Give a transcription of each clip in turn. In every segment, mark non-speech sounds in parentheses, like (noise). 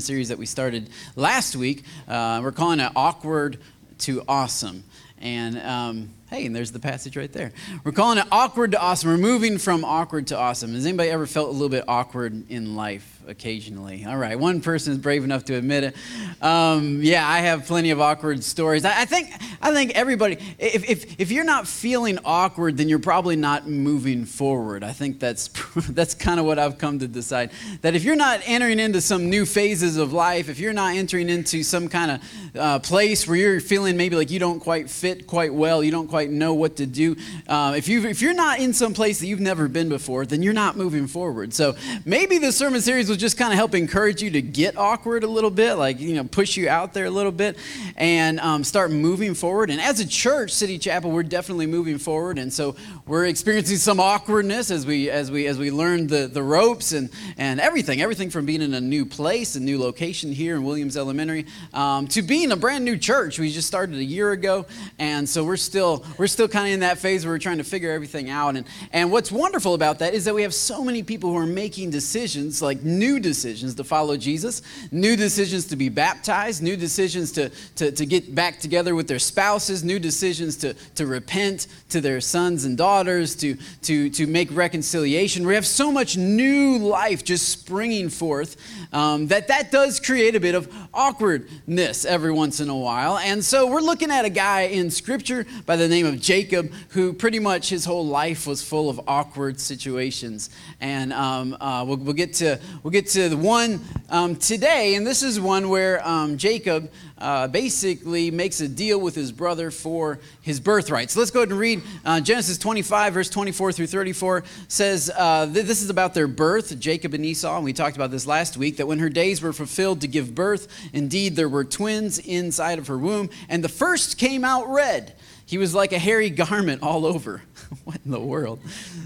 series that we started last week. Uh, we're calling it Awkward to Awesome. And um, hey, and there's the passage right there. We're calling it Awkward to Awesome. We're moving from awkward to awesome. Has anybody ever felt a little bit awkward in life? occasionally. All right, one person is brave enough to admit it. Um, yeah, I have plenty of awkward stories. I, I, think I think everybody. If, if if you're not feeling awkward, then you're probably not moving forward. I think that's (laughs) that's kind of what I've come to decide. That if you're not entering into some new phases of life, if you're not entering into some kind of uh, place where you're feeling maybe like you don't quite fit quite well, you don't quite know what to do. Uh, if you if you're not in some place that you've never been before, then you're not moving forward. So maybe the sermon series will just kind of help encourage you to get awkward a little bit, like, you know, push you out there a little bit and um, start moving forward. And as a church, City Chapel, we're definitely moving forward. And so we're experiencing some awkwardness as we, as we, as we learn the, the ropes and, and everything, everything from being in a new place, a new location here in Williams Elementary, um, to being a brand new church. We just started a year ago. And so we're still, we're still kind of in that phase where we're trying to figure everything out. And, and what's wonderful about that is that we have so many people who are making decisions, like new decisions to follow Jesus, new decisions to be baptized, new decisions to, to, to get back together with their spouses, new decisions to, to repent to their sons and daughters, to, to, to make reconciliation. We have so much new life just springing forth um, that that does create a bit of awkwardness every once in a while. And so we're looking at a guy in Scripture by the name of Jacob who pretty much his whole life was full of awkward situations. And um, uh, we'll, we'll, get to, we'll get to the one um, today, and this is one where um, Jacob uh, basically makes a deal with his brother for his birthright. So let's go ahead and read uh, Genesis 25, verse 24 through 34. Says uh, th- this is about their birth, Jacob and Esau. And we talked about this last week that when her days were fulfilled to give birth, indeed there were twins inside of her womb, and the first came out red. He was like a hairy garment all over. (laughs) what in the world?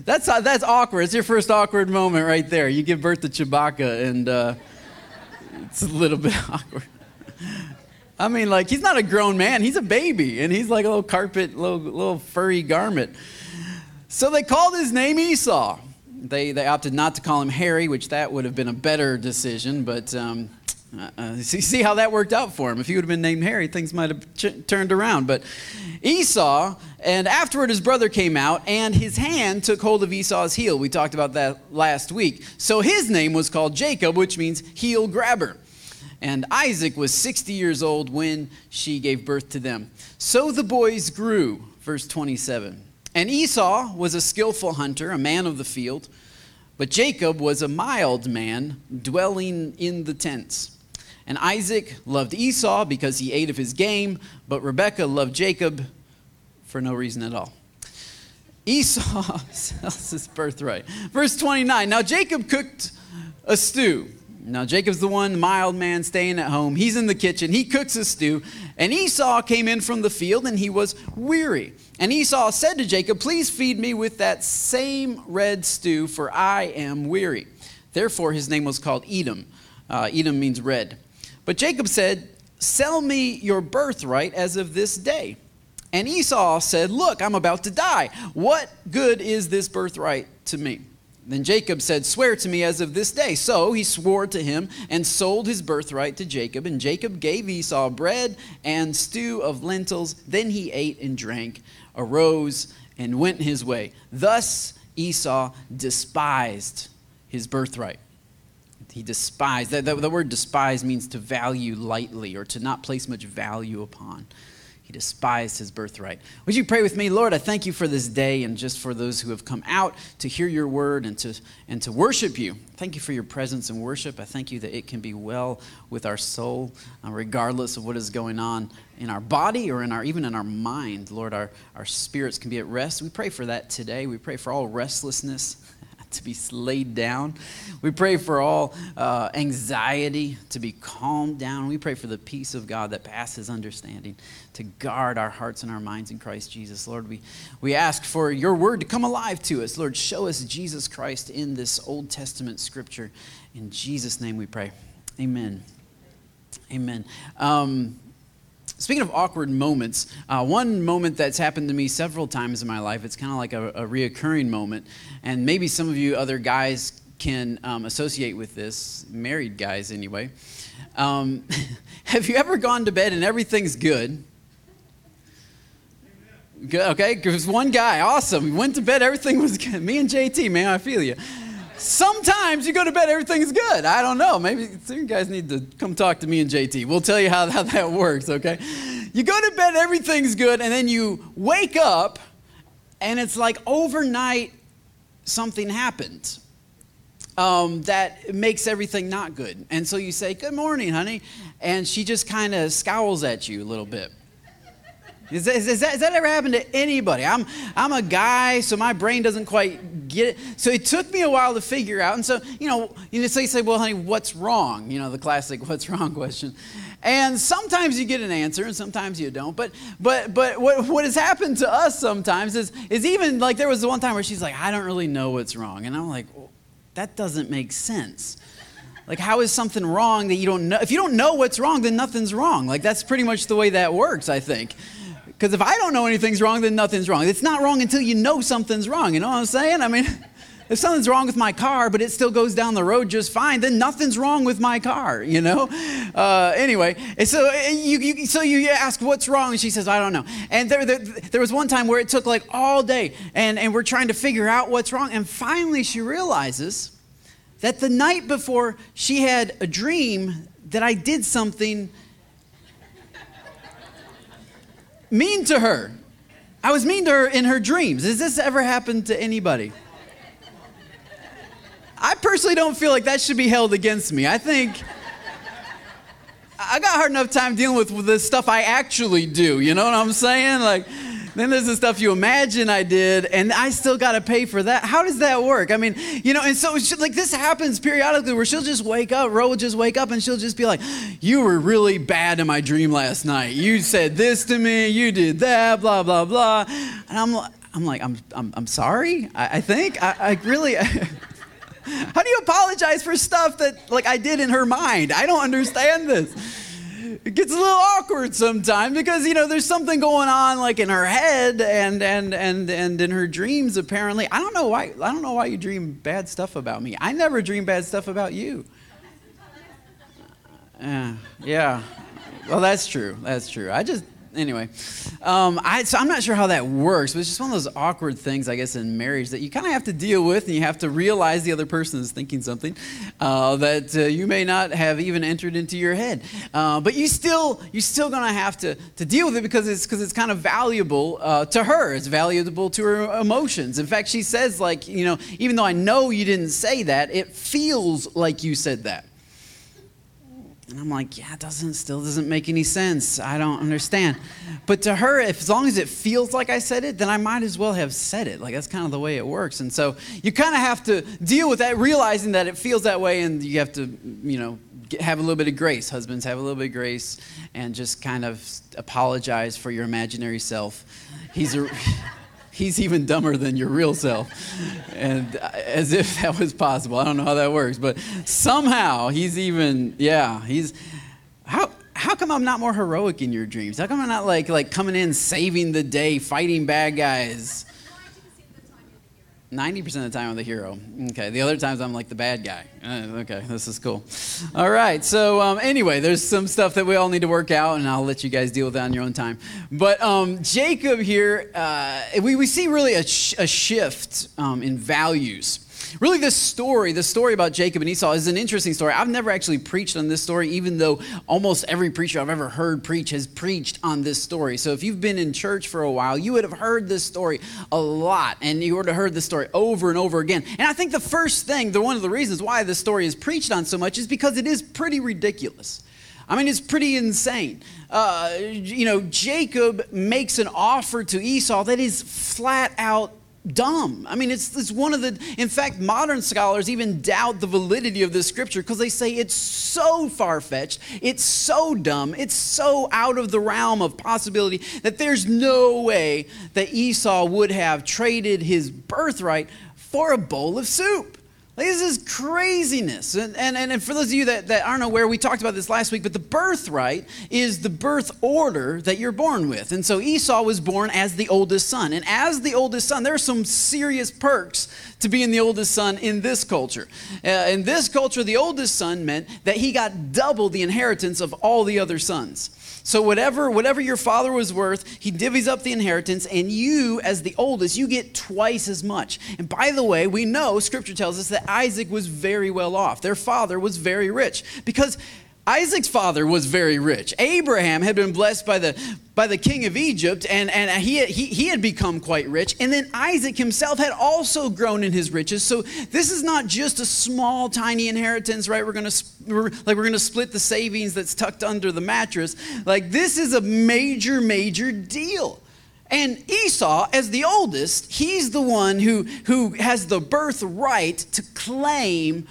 That's, uh, that's awkward. It's your first awkward moment right there. You give birth to Chewbacca, and uh, it's a little (laughs) bit awkward. I mean, like, he's not a grown man, he's a baby, and he's like a little carpet, little, little furry garment. So they called his name Esau. They, they opted not to call him Harry, which that would have been a better decision, but um, uh, uh see, see how that worked out for him. If he would have been named Harry, things might have ch- turned around. But Esau, and afterward his brother came out, and his hand took hold of Esau's heel. We talked about that last week. So his name was called Jacob, which means heel grabber. And Isaac was 60 years old when she gave birth to them. So the boys grew, verse 27. And Esau was a skillful hunter, a man of the field, but Jacob was a mild man, dwelling in the tents. And Isaac loved Esau because he ate of his game, but Rebekah loved Jacob for no reason at all. (laughs) Esau (laughs) sells his birthright. Verse 29 Now Jacob cooked a stew. Now Jacob's the one mild man staying at home. He's in the kitchen. He cooks a stew. And Esau came in from the field and he was weary. And Esau said to Jacob, Please feed me with that same red stew, for I am weary. Therefore his name was called Edom. Uh, Edom means red. But Jacob said, Sell me your birthright as of this day. And Esau said, Look, I'm about to die. What good is this birthright to me? Then Jacob said, Swear to me as of this day. So he swore to him and sold his birthright to Jacob. And Jacob gave Esau bread and stew of lentils. Then he ate and drank, arose, and went his way. Thus Esau despised his birthright he despised. The, the, the, word despise means to value lightly or to not place much value upon. He despised his birthright. Would you pray with me? Lord, I thank you for this day and just for those who have come out to hear your word and to, and to worship you. Thank you for your presence and worship. I thank you that it can be well with our soul, uh, regardless of what is going on in our body or in our, even in our mind. Lord, our, our spirits can be at rest. We pray for that today. We pray for all restlessness to be laid down. We pray for all uh, anxiety to be calmed down. We pray for the peace of God that passes understanding to guard our hearts and our minds in Christ Jesus. Lord, we, we ask for your word to come alive to us. Lord, show us Jesus Christ in this Old Testament scripture. In Jesus' name we pray. Amen. Amen. Um, Speaking of awkward moments, uh, one moment that's happened to me several times in my life, it's kind of like a, a reoccurring moment. And maybe some of you other guys can um, associate with this, married guys anyway. Um, (laughs) have you ever gone to bed and everything's good? Good, okay, because one guy, awesome. We went to bed, everything was good. Me and JT, man, I feel you. Sometimes you go to bed, everything's good. I don't know. Maybe you guys need to come talk to me and JT. We'll tell you how, how that works, okay? You go to bed, everything's good, and then you wake up, and it's like overnight something happened um, that makes everything not good. And so you say, Good morning, honey. And she just kind of scowls at you a little bit. Is that, is, that, has that ever happened to anybody? I'm, I'm a guy, so my brain doesn't quite get it. So it took me a while to figure out. And so, you know, you say, well, honey, what's wrong? You know, the classic what's wrong question. And sometimes you get an answer and sometimes you don't. But, but, but what, what has happened to us sometimes is, is even like there was the one time where she's like, I don't really know what's wrong. And I'm like, well, that doesn't make sense. Like, how is something wrong that you don't know? If you don't know what's wrong, then nothing's wrong. Like, that's pretty much the way that works, I think. Because if I don't know anything's wrong, then nothing's wrong. It's not wrong until you know something's wrong. You know what I'm saying? I mean, (laughs) if something's wrong with my car, but it still goes down the road just fine, then nothing's wrong with my car, you know? Uh, anyway, so you, you, so you ask, what's wrong? And she says, I don't know. And there, there, there was one time where it took like all day, and, and we're trying to figure out what's wrong. And finally, she realizes that the night before, she had a dream that I did something mean to her. I was mean to her in her dreams. Has this ever happened to anybody? I personally don't feel like that should be held against me. I think I got hard enough time dealing with the stuff I actually do. You know what I'm saying? Like, then there's the stuff you imagine I did, and I still got to pay for that. How does that work? I mean, you know, and so she, like this happens periodically where she'll just wake up, Ro will just wake up, and she'll just be like, "You were really bad in my dream last night. You said this to me, you did that, blah blah blah," and I'm, I'm like, I'm, I'm, I'm sorry. I, I think I, I really. (laughs) How do you apologize for stuff that like I did in her mind? I don't understand this it gets a little awkward sometimes because you know there's something going on like in her head and and and and in her dreams apparently. I don't know why i don't know why you dream bad stuff about me. I never dream bad stuff about you. Uh, yeah. Well that's true. That's true. I just anyway, um, I, so I'm not sure how that works, but it's just one of those awkward things, I guess, in marriage that you kind of have to deal with, and you have to realize the other person is thinking something uh, that uh, you may not have even entered into your head. Uh, but you still, you're still going to have to deal with it because it's because it's kind of valuable uh, to her. It's valuable to her emotions. In fact, she says like, you know, even though I know you didn't say that, it feels like you said that. And I'm like, yeah, it doesn't still doesn't make any sense. I don't understand. But to her, if as long as it feels like I said it, then I might as well have said it. Like that's kind of the way it works. And so you kind of have to deal with that, realizing that it feels that way, and you have to, you know, get, have a little bit of grace. Husbands have a little bit of grace, and just kind of apologize for your imaginary self. He's a (laughs) he's even dumber than your real self. And as if that was possible. I don't know how that works, but somehow he's even, yeah, he's, how, how come I'm not more heroic in your dreams? How come I'm not like, like coming in, saving the day, fighting bad guys? 90% of the time I'm the hero. Okay, the other times I'm like the bad guy. Uh, okay, this is cool. All right, so um, anyway, there's some stuff that we all need to work out, and I'll let you guys deal with that on your own time. But um, Jacob here, uh, we, we see really a, sh- a shift um, in values Really, this story, the story about Jacob and Esau, is an interesting story. I've never actually preached on this story, even though almost every preacher I've ever heard preach has preached on this story. So if you've been in church for a while, you would have heard this story a lot, and you would have heard this story over and over again. And I think the first thing, the one of the reasons why this story is preached on so much, is because it is pretty ridiculous. I mean, it's pretty insane. Uh, you know, Jacob makes an offer to Esau that is flat out dumb. I mean, it's, it's one of the, in fact, modern scholars even doubt the validity of this scripture because they say it's so far fetched, it's so dumb, it's so out of the realm of possibility that there's no way that Esau would have traded his birthright for a bowl of soup. Like, this is craziness. And, and, and for those of you that, that aren't aware, we talked about this last week, but the birthright is the birth order that you're born with. And so Esau was born as the oldest son. And as the oldest son, there are some serious perks to being the oldest son in this culture. Uh, in this culture, the oldest son meant that he got double the inheritance of all the other sons. So whatever whatever your father was worth, he divvies up the inheritance and you as the oldest, you get twice as much. And by the way, we know scripture tells us that Isaac was very well off. Their father was very rich because Isaac's father was very rich. Abraham had been blessed by the, by the king of Egypt, and, and he, he, he had become quite rich. And then Isaac himself had also grown in his riches. So this is not just a small, tiny inheritance, right? We're to we're, like we're going to split the savings that's tucked under the mattress. Like this is a major, major deal. And Esau, as the oldest, he's the one who, who has the birthright to claim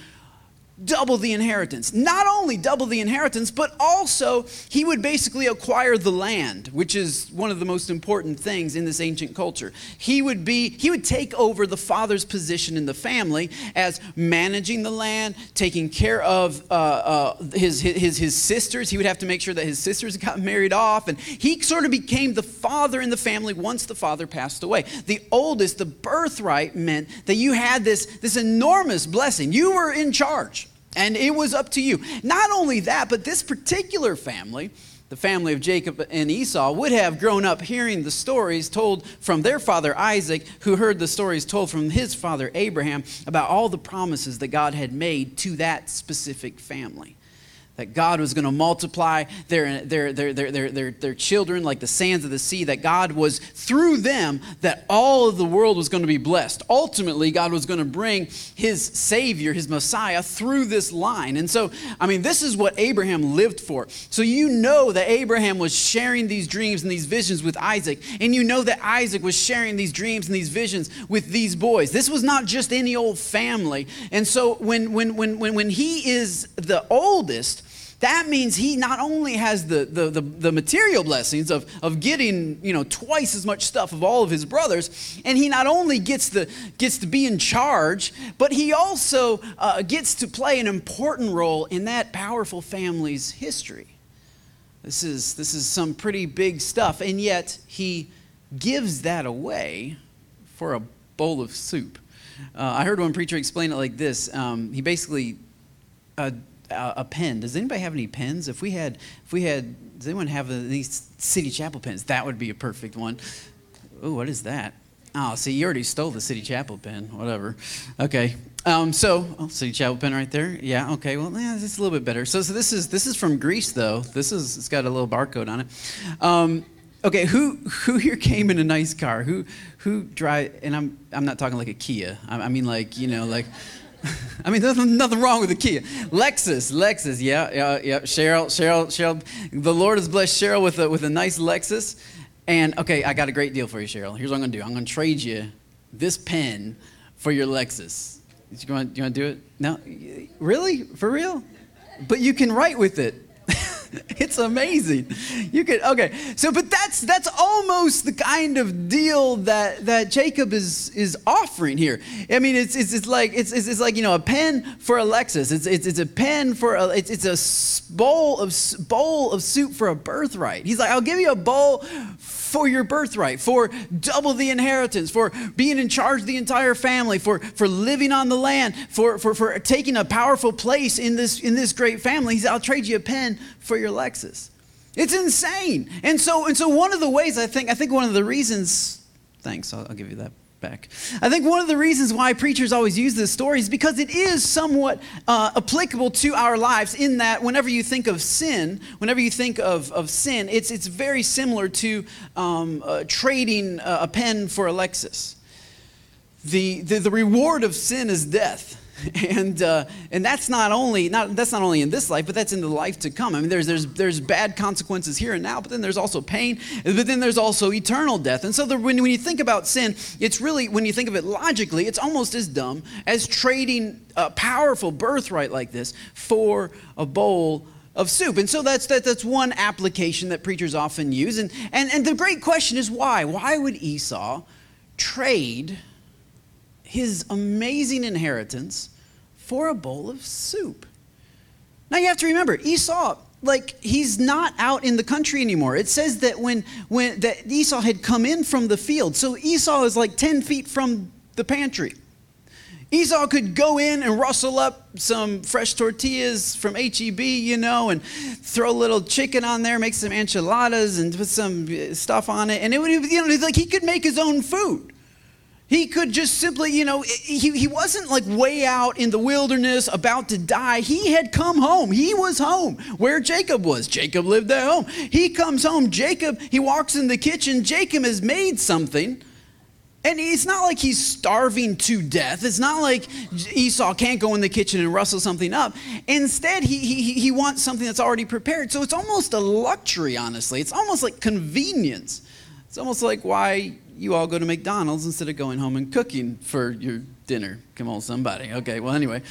double the inheritance. Not only double the inheritance, but also he would basically acquire the land, which is one of the most important things in this ancient culture. He would be he would take over the father's position in the family as managing the land, taking care of uh, uh, his, his his sisters. He would have to make sure that his sisters got married off, and he sort of became the father in the family once the father passed away. The oldest, the birthright meant that you had this this enormous blessing. You were in charge. And it was up to you. Not only that, but this particular family, the family of Jacob and Esau, would have grown up hearing the stories told from their father Isaac, who heard the stories told from his father Abraham about all the promises that God had made to that specific family that God was going to multiply their, their, their, their, their, their, their, children like the sands of the sea, that God was through them, that all of the world was going to be blessed. Ultimately, God was going to bring his Savior, his Messiah, through this line. And so, I mean, this is what Abraham lived for. So you know that Abraham was sharing these dreams and these visions with Isaac, and you know that Isaac was sharing these dreams and these visions with these boys. This was not just any old family. And so when, when, when, when, when he is the oldest, that means he not only has the, the, the, the, material blessings of, of getting you know twice as much stuff of all of his brothers and he not only gets, the, gets to be in charge but he also uh, gets to play an important role in that powerful family's history. This is, this is some pretty big stuff and yet he gives that away for a bowl of soup. Uh, i heard one preacher explain it like this. Um, he basically uh, a pen. Does anybody have any pens? If we had, if we had, does anyone have these City Chapel pens? That would be a perfect one. Oh, what is that? Oh, see, you already stole the City Chapel pen. Whatever. Okay. Um, so, oh, City Chapel pen right there. Yeah. Okay. Well, yeah, it's a little bit better. So, so this is this is from Greece, though. This is it's got a little barcode on it. Um, okay. Who who here came in a nice car? Who who drive? And I'm I'm not talking like a Kia. I, I mean like you know like. I mean, there's nothing wrong with the Kia. Lexus, Lexus, yeah, yeah, yeah. Cheryl, Cheryl, Cheryl. The Lord has blessed Cheryl with a, with a nice Lexus. And okay, I got a great deal for you, Cheryl. Here's what I'm gonna do. I'm gonna trade you this pen for your Lexus. You want, you want to do it? No, really, for real? But you can write with it. (laughs) it's amazing. You could okay. So, but that's that's almost the kind of deal that that Jacob is is offering here. I mean, it's it's, it's like it's, it's, like you know a pen for a Lexus. It's it's, it's a pen for a it's, it's a bowl of bowl of soup for a birthright. He's like, I'll give you a bowl for your birthright, for double the inheritance, for being in charge of the entire family, for, for living on the land, for, for, for taking a powerful place in this, in this great family. He said, I'll trade you a pen for your Lexus. It's insane. And so, and so one of the ways I think, I think one of the reasons, thanks, I'll, I'll give you that I think one of the reasons why preachers always use this story is because it is somewhat uh, applicable to our lives in that whenever you think of sin, whenever you think of, of sin, it's, it's very similar to um, uh, trading a pen for a Lexus. The, the, the reward of sin is death. (laughs) and uh, and that's not only not that's not only in this life, but that's in the life to come. I mean, there's there's there's bad consequences here and now, but then there's also pain, but then there's also eternal death. And so the, when when you think about sin, it's really when you think of it logically, it's almost as dumb as trading a powerful birthright like this for a bowl of soup. And so that's, that, that's one application that preachers often use. And, and, and the great question is why? Why would Esau trade his amazing inheritance for a bowl of soup. Now you have to remember, Esau, like he's not out in the country anymore. It says that when when that Esau had come in from the field. So Esau is like 10 feet from the pantry. Esau could go in and rustle up some fresh tortillas from HEB, you know, and throw a little chicken on there, make some enchiladas and put some uh, stuff on it. And it would, you know, like he could make his own food. He could just simply, you know, he, he wasn't like way out in the wilderness about to die. He had come home. He was home where Jacob was. Jacob lived at home. He comes home. Jacob, he walks in the kitchen. Jacob has made something. And it's not like he's starving to death. It's not like Esau can't go in the kitchen and rustle something up. Instead, he, he, he wants something that's already prepared. So it's almost a luxury, honestly. It's almost like convenience. It's almost like why you all go to McDonald's instead of going home and cooking for your dinner. Come on, somebody. Okay, well, anyway.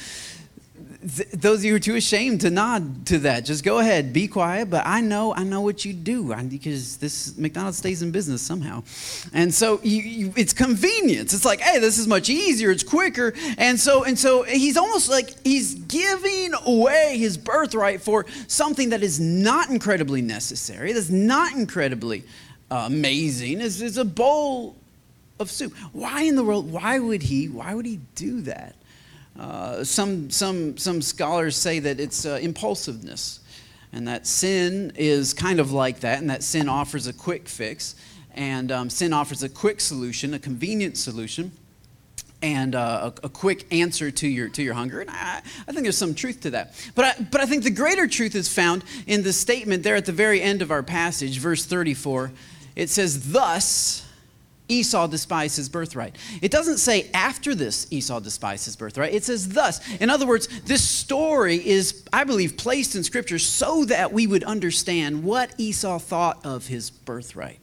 Th- those of you who are too ashamed to nod to that, just go ahead, be quiet. But I know, I know what you do because this McDonald's stays in business somehow, and so you, you, it's convenience. It's like, hey, this is much easier. It's quicker, and so and so he's almost like he's giving away his birthright for something that is not incredibly necessary. That's not incredibly amazing is, is a bowl of soup. Why in the world? Why would he? Why would he do that? Uh, some some some scholars say that it's uh, impulsiveness, and that sin is kind of like that, and that sin offers a quick fix, and um, sin offers a quick solution, a convenient solution and uh, a, a, quick answer to your, to your hunger. And I, I think there's some truth to that. But I, but I think the greater truth is found in the statement there at the very end of our passage, verse 34 it says, Thus Esau despised his birthright. It doesn't say after this Esau despised his birthright. It says thus. In other words, this story is, I believe, placed in Scripture so that we would understand what Esau thought of his birthright.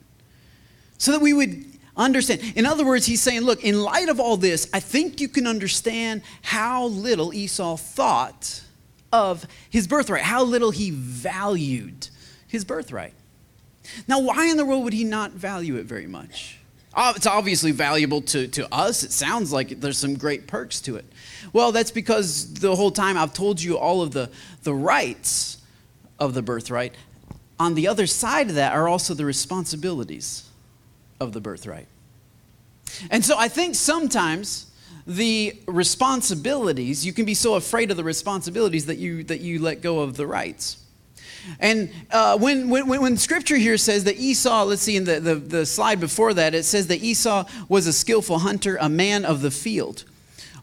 So that we would understand. In other words, he's saying, look, in light of all this, I think you can understand how little Esau thought of his birthright, how little he valued his birthright. Now, why in the world would he not value it very much? Oh, it's obviously valuable to, to us. It sounds like there's some great perks to it. Well, that's because the whole time I've told you all of the, the rights of the birthright. On the other side of that are also the responsibilities of the birthright. And so I think sometimes the responsibilities, you can be so afraid of the responsibilities that you, that you let go of the rights. And uh, when, when, when scripture here says that Esau, let's see in the, the, the slide before that, it says that Esau was a skillful hunter, a man of the field.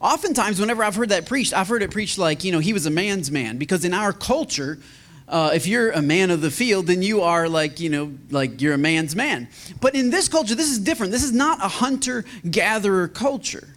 Oftentimes, whenever I've heard that preached, I've heard it preached like, you know, he was a man's man. Because in our culture, uh, if you're a man of the field, then you are like, you know, like you're a man's man. But in this culture, this is different. This is not a hunter gatherer culture.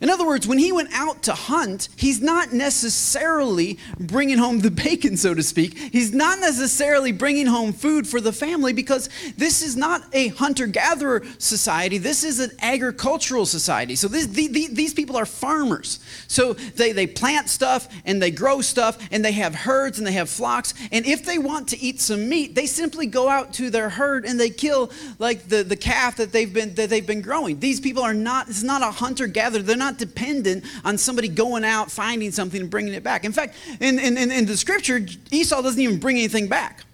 In other words, when he went out to hunt, he's not necessarily bringing home the (laughs) bacon, so to speak. He's not necessarily bringing home food for the family because this is not a hunter gatherer society. This is an agricultural society. So this, the, the, these people are farmers. So they, they plant stuff and they grow stuff and they have herds and they have flocks. And if they want to eat some meat, they simply go out to their herd and they kill like the, the calf that they've been, that they've been growing. These people are not, it's not a hunter gatherer. They're not not dependent on somebody going out, finding something, and bringing it back. In fact, in, in, in the scripture, Esau doesn't even bring anything back.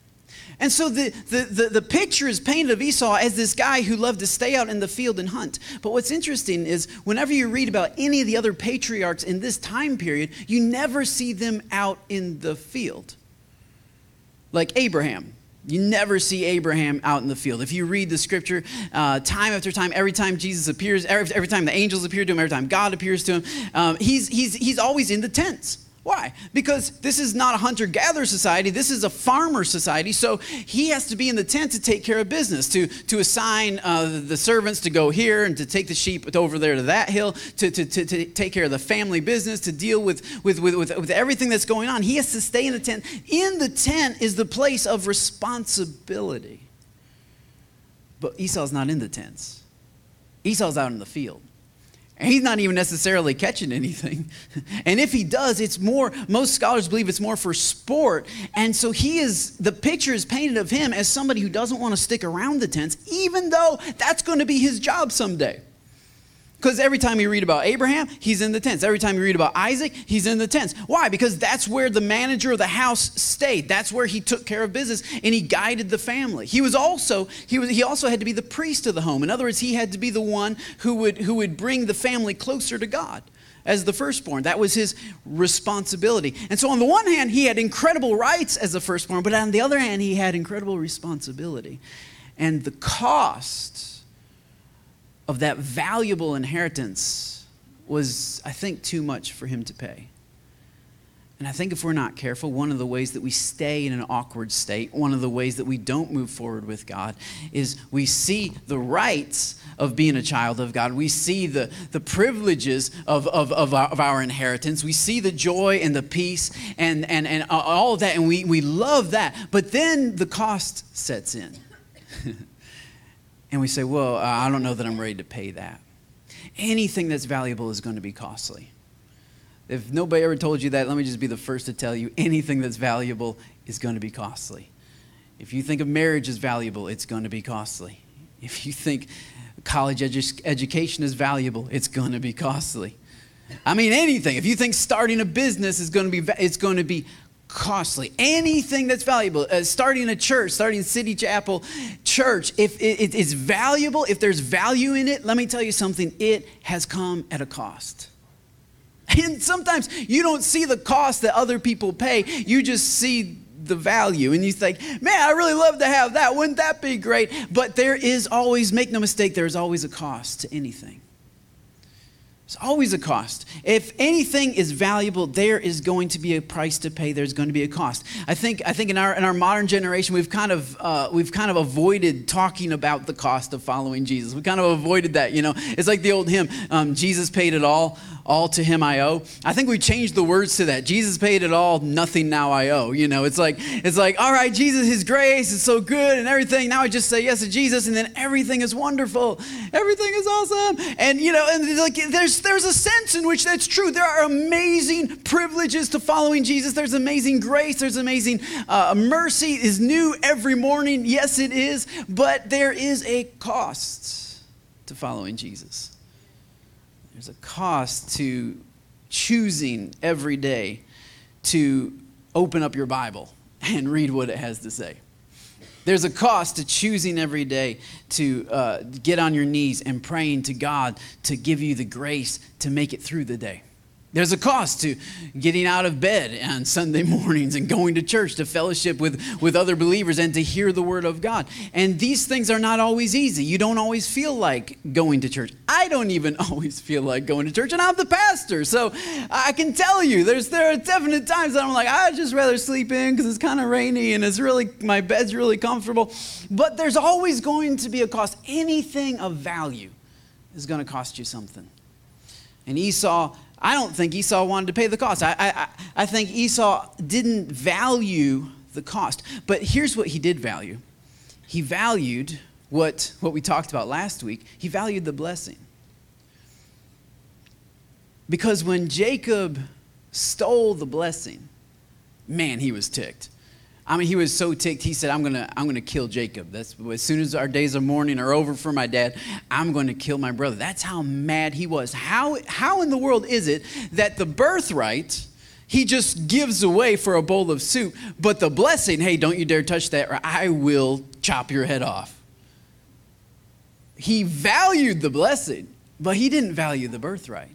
And so the, the, the, the, picture is painted of Esau as this guy who loved to stay out in the field and hunt. But what's interesting is whenever you read about any of the other patriarchs in this time period, you never see them out in the field. Like Abraham. You never see Abraham out in the field. If you read the scripture uh, time after time, every time Jesus appears, every, every, time the angels appear to him, every time God appears to him, um, he's, he's, he's always in the tents. Why? Because this is not a hunter gatherer society, this is a farmer society. So he has to be in the tent to take care of business, to, to assign uh, the servants to go here and to take the sheep over there to that hill, to, to, to, to take care of the family business, to deal with, with, with, with, with everything that's going on. He has to stay in the tent. In the tent is the place of responsibility. But Esau's not in the tents, Esau's out in the field. And he's not even necessarily catching anything. (laughs) And if he does, it's more, most scholars believe it's more for sport. And so he is, the picture is painted of him as somebody who doesn't want to stick around the tents, even though that's going to be his job someday. Because every time you read about Abraham, he's in the tents. Every time you read about Isaac, he's in the tents. Why? Because that's where the manager of the house stayed. That's where he took care of business and he guided the family. He was also he was he also had to be the priest of the home. In other words, he had to be the one who would who would bring the family closer to God as the firstborn. That was his responsibility. And so, on the one hand, he had incredible rights as the firstborn, but on the other hand, he had incredible responsibility. And the cost of that valuable inheritance was, I think, too much for him to pay. And I think if we're not careful, one of the ways that we stay in an awkward state, one of the ways that we don't move forward with God, is we see the rights of being a child of God. We see the, the privileges of, of, of, our, of our inheritance. We see the joy and the peace and, and, and all of that, and we, we love that. But then the cost sets in. (laughs) and we say, well, uh, I don't know that I'm ready to pay that. Anything that's valuable is going to be costly. If nobody ever told you that, let me just be the first to tell you anything that's valuable is going to be costly. If you think of marriage as valuable, it's going to be costly. If you think college edu- education is valuable, it's going to be costly. I mean, anything. If you think starting a business is going to be, it's going to be costly. Anything that's valuable, uh, starting a church, starting City Chapel Church, if it, it, it's valuable, if there's value in it, let me tell you something, it has come at a cost. And sometimes you don't see the cost that other people pay, you just see the value. And you think, man, I really love to have that. Wouldn't that be great? But there is always, make no mistake, there's always a cost to anything. There's always a cost. If anything is valuable, there is going to be a price to pay. There's going to be a cost. I think, I think in, our, in our modern generation, we've kind, of, uh, we've kind of avoided talking about the cost of following Jesus. We kind of avoided that, you know. It's like the old hymn, um, Jesus paid it all all to him I owe. I think we changed the words to that. Jesus paid it all, nothing now I owe. You know, it's like it's like, all right, Jesus, his grace is so good and everything. Now I just say yes to Jesus and then everything is wonderful. Everything is awesome. And you know, and like there's there's a sense in which that's true. There are amazing privileges to following Jesus. There's amazing grace, there's amazing uh, mercy is new every morning. Yes, it is, but there is a cost to following Jesus. There's a cost to choosing every day to open up your Bible and read what it has to say. There's a cost to choosing every day to uh, get on your knees and praying to God to give you the grace to make it through the day. There's a cost to getting out of bed on Sunday (laughs) mornings and going to church to fellowship with, with other believers and to hear the word of God. And these things are not always easy. You don't always feel like going to church. I don't even (laughs) always feel like going to church, and I'm the pastor. So I can tell you, there's there are definite times that I'm like, I'd just rather sleep in because it's kind of rainy and it's really my bed's really comfortable. But there's always going to be a cost. Anything of value is going to cost you something. And Esau I don't think Esau wanted to pay the cost. I, I, I think Esau didn't value the cost. But here's what he did value he valued what, what we talked about last week, he valued the blessing. Because when Jacob stole the blessing, man, he was ticked. I mean, he was so ticked. He said, "I'm gonna, I'm gonna kill Jacob. That's as soon as our days of mourning are over for my dad, I'm going to kill my brother." That's how mad he was. How, how in the world is it that the birthright he just gives away for a bowl of soup, but the blessing, hey, don't you dare touch that, or I will chop your head off. He valued the blessing, but he didn't value the birthright.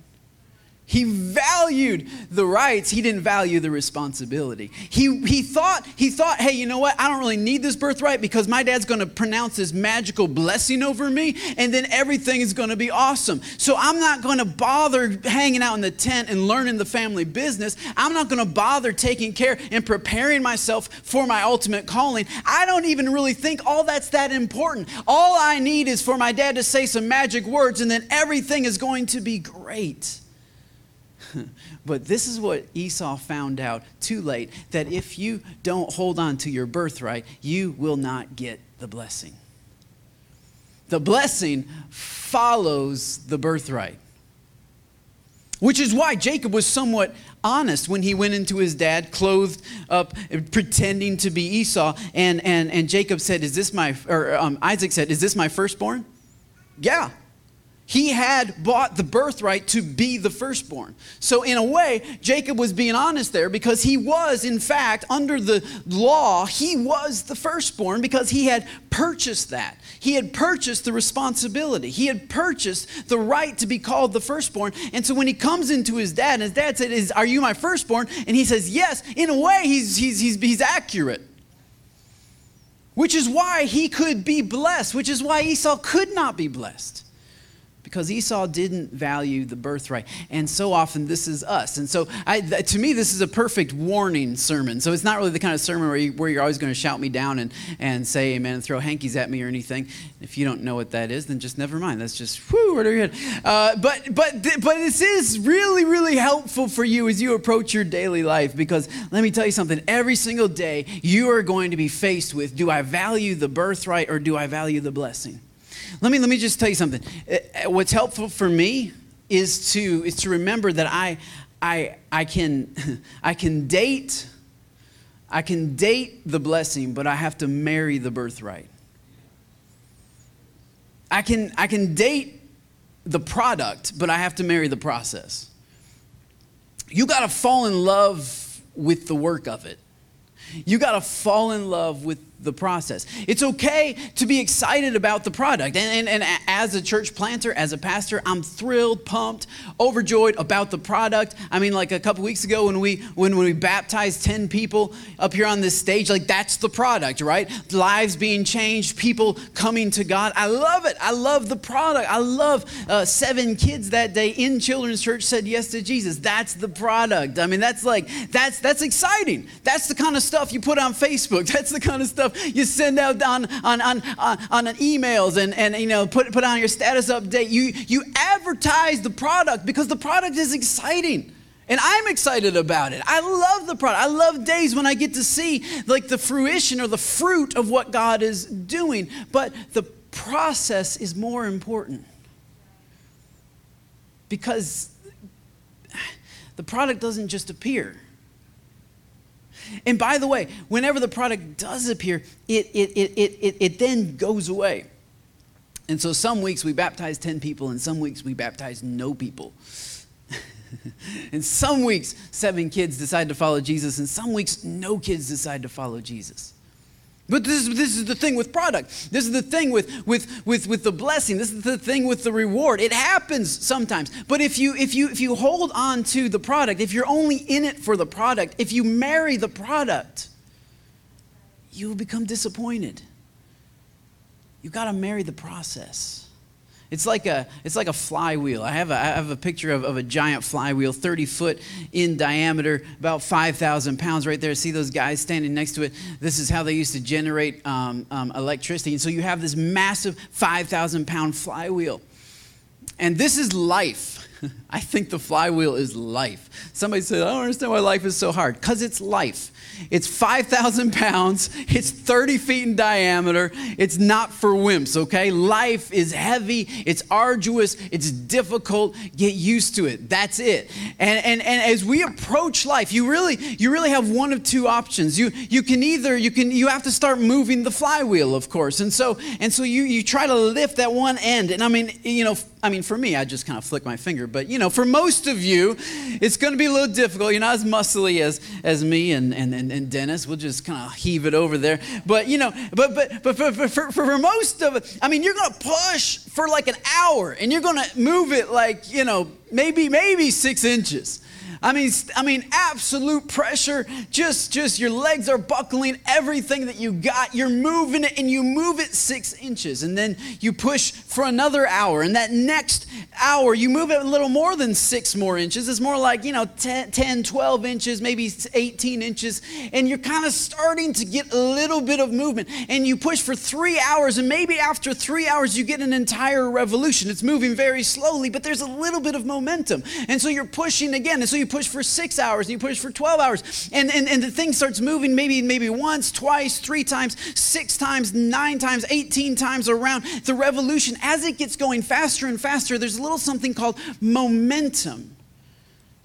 He valued the rights, he didn't value the responsibility. He, he, thought, he thought, hey, you know what? I don't really need this birthright because my dad's going to pronounce this magical blessing over me, and then everything is going to be awesome. So I'm not going to bother hanging out in the tent and learning the family business. I'm not going to bother taking care and preparing myself for my ultimate calling. I don't even really think all that's that important. All I need is for my dad to say some magic words, and then everything is going to be great. (laughs) but this is what Esau found out too late that if you don't hold on to your birthright, you will not get the blessing. The blessing follows the birthright. Which is why Jacob was somewhat honest when he went into his dad, clothed up, pretending to be Esau. And, and, and Jacob said, Is this my, or um, Isaac said, Is this my firstborn? Yeah. He had bought the birthright to be the firstborn. So, in a way, Jacob was being honest there because he was, in fact, under the law, he was the firstborn because he had purchased that. He had purchased the responsibility. He had purchased the right to be called the firstborn. And so, when he comes into his dad, and his dad said, is, Are you my firstborn? And he says, Yes. In a way, he's, he's, he's, he's accurate which is why he could be blessed, which is why Esau could not be blessed because Esau didn't value the birthright. And so often this is us. And so I, to me, this is a perfect warning sermon. So it's not really the kind of sermon where, you, where you're always going to shout me down and, and say amen and throw hankies at me or anything. If you don't know what that is, then just never mind. That's just, whoo, right over your head. Uh, but, but, but this is really, really helpful for you as you approach your daily life because let me tell you something. Every single day, you are going to be faced with do I value the birthright or do I value the blessing? Let me, let me just tell you something. Uh, uh, what's helpful for me is to, is to remember that I, I, I, can, (laughs) I can date I can date the blessing, but I have to marry the birthright. I can, I can date the product, but I have to marry the process. You got to fall in love with the work of it. You got to fall in love with the process. It's okay to be excited about the product. And, and, and, as a church planter, as a pastor, I'm thrilled, pumped, overjoyed about the product. I mean, like a couple weeks ago when we when, when we baptized 10 people up here on this stage, like that's the product, right? Lives being changed, people coming to God. I love it. I love the product. I love uh, seven kids that day in children's church said yes to Jesus. That's the product. I mean, that's like that's that's exciting. That's the kind of stuff you put on Facebook. (laughs) That's the kind of stuff stuff you send out on, on, on, on, emails and, and you know, put, put on your status update. You, you advertise the product because the product is exciting. And I'm excited about it. I love the product. I love days when I get to see like the fruition or the fruit of what God is doing. But the process is more important. Because the product doesn't just appear. And by the way, whenever the product does appear, it, it, it, it, it, then goes away. And so some weeks we baptize 10 people, and some weeks we baptize no people. (laughs) and some weeks, seven kids decide to follow Jesus, and some weeks, no kids decide to follow Jesus. But this is, this is the thing with product. This is the thing with, with, with, with the blessing. This is the thing with the reward. It happens sometimes. But if you, if, you, if you hold on to the product, if you're only in it for the product, if you marry the product, you will become disappointed. You've got to marry the process. It's like a, it's like a flywheel. I have a, I have a picture of, of a giant flywheel, 30 foot in diameter, about 5,000 pounds right there. See those guys standing next to it? This is how they used to generate um, um, electricity. And so you have this massive 5,000 pound flywheel. And this is life. (laughs) I think the flywheel is life. Somebody said, I don't understand why life is so hard. Because it's life. It's 5,000 (laughs) pounds. It's 30 feet in diameter. It's not for wimps, okay? Life is heavy. It's arduous. It's difficult. Get used to it. That's it. And, and, and as we approach life, you really, you really have one of two options. You, you can either, you can, you have to start moving the flywheel, of course. And so, and so you, you try to lift that one end. And I mean, you know, I mean, for me, I just kind of flick my finger. But, you know, for most of you, it's going to be a little difficult. You're not as muscly as, as me and, and, and, and Dennis. We'll just kind of heave it over there. But, you know, but, but, but for, for, for, for most of it, I mean, you're going to push for like an hour and you're going to move it like, you know, maybe, maybe six inches. I mean, I mean, absolute pressure. Just, just your legs are buckling. Everything that you got, you're moving it, and you move it six inches, and then you push for another hour. And that next hour, you move it a little more than six more inches. It's more like you know, 10, 10 12 inches, maybe 18 inches, and you're kind of starting to get a little bit of movement. And you push for three hours, and maybe after three hours, you get an entire revolution. It's moving very slowly, but there's a little bit of momentum, and so you're pushing again, and so you push for six hours and you push for 12 hours. And, and, and the thing starts moving maybe, maybe once, twice, three times, six times, nine times, 18 times around. The revolution, as it gets going faster and faster, there's a little something called momentum.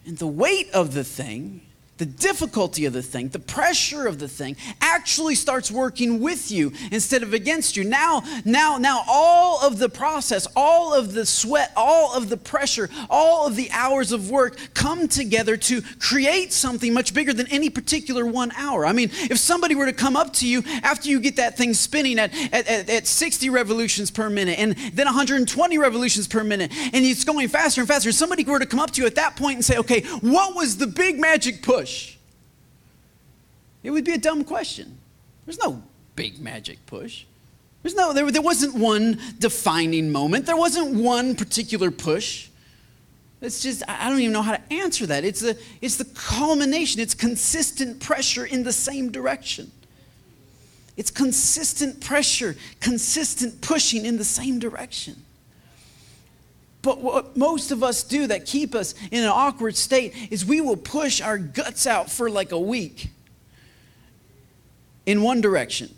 And the weight of the thing the difficulty of the thing, the pressure of the thing actually starts working with you instead of against you. Now, now, now all of the process, all of the sweat, all of the pressure, all of the hours of work come together to create something much bigger than any particular one hour. I mean, if somebody were to come up to you after you get that thing spinning at, at, at, at 60 revolutions per minute and then 120 revolutions per minute, and it's going faster and faster, somebody were to come up to you at that point and say, okay, what was the big magic push? Push? It would be a dumb question. There's no big magic push. There's no, there, there wasn't one defining moment. There wasn't one particular push. It's just, I don't even know how to answer that. It's, a, it's the culmination, it's consistent pressure in the same direction. It's consistent pressure, consistent pushing in the same direction. But what most of us do that keep us in an awkward state is we will push our guts out for like a week in one direction